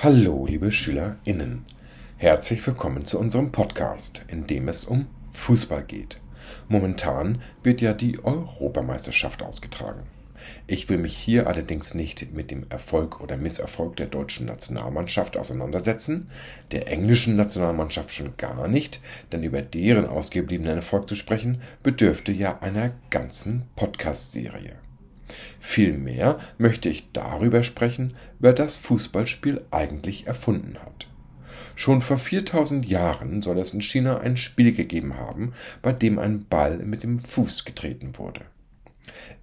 Hallo, liebe SchülerInnen. Herzlich willkommen zu unserem Podcast, in dem es um Fußball geht. Momentan wird ja die Europameisterschaft ausgetragen. Ich will mich hier allerdings nicht mit dem Erfolg oder Misserfolg der deutschen Nationalmannschaft auseinandersetzen, der englischen Nationalmannschaft schon gar nicht, denn über deren ausgebliebenen Erfolg zu sprechen, bedürfte ja einer ganzen Podcast-Serie. Vielmehr möchte ich darüber sprechen, wer das Fußballspiel eigentlich erfunden hat. Schon vor 4000 Jahren soll es in China ein Spiel gegeben haben, bei dem ein Ball mit dem Fuß getreten wurde.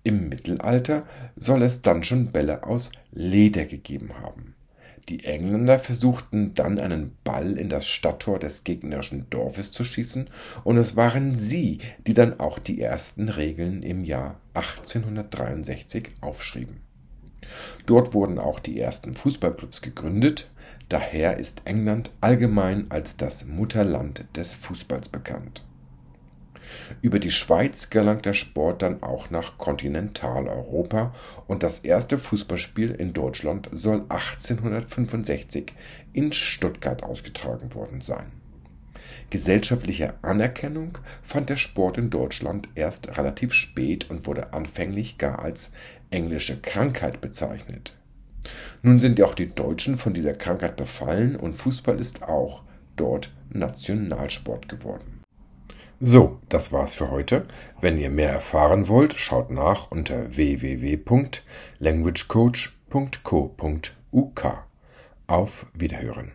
Im Mittelalter soll es dann schon Bälle aus Leder gegeben haben. Die Engländer versuchten dann einen Ball in das Stadttor des gegnerischen Dorfes zu schießen, und es waren sie, die dann auch die ersten Regeln im Jahr 1863 aufschrieben. Dort wurden auch die ersten Fußballclubs gegründet, daher ist England allgemein als das Mutterland des Fußballs bekannt über die Schweiz gelangt der Sport dann auch nach Kontinentaleuropa und das erste Fußballspiel in Deutschland soll 1865 in Stuttgart ausgetragen worden sein. Gesellschaftliche Anerkennung fand der Sport in Deutschland erst relativ spät und wurde anfänglich gar als englische Krankheit bezeichnet. Nun sind ja auch die Deutschen von dieser Krankheit befallen und Fußball ist auch dort Nationalsport geworden. So, das war's für heute. Wenn ihr mehr erfahren wollt, schaut nach unter www.languagecoach.co.uk. Auf Wiederhören.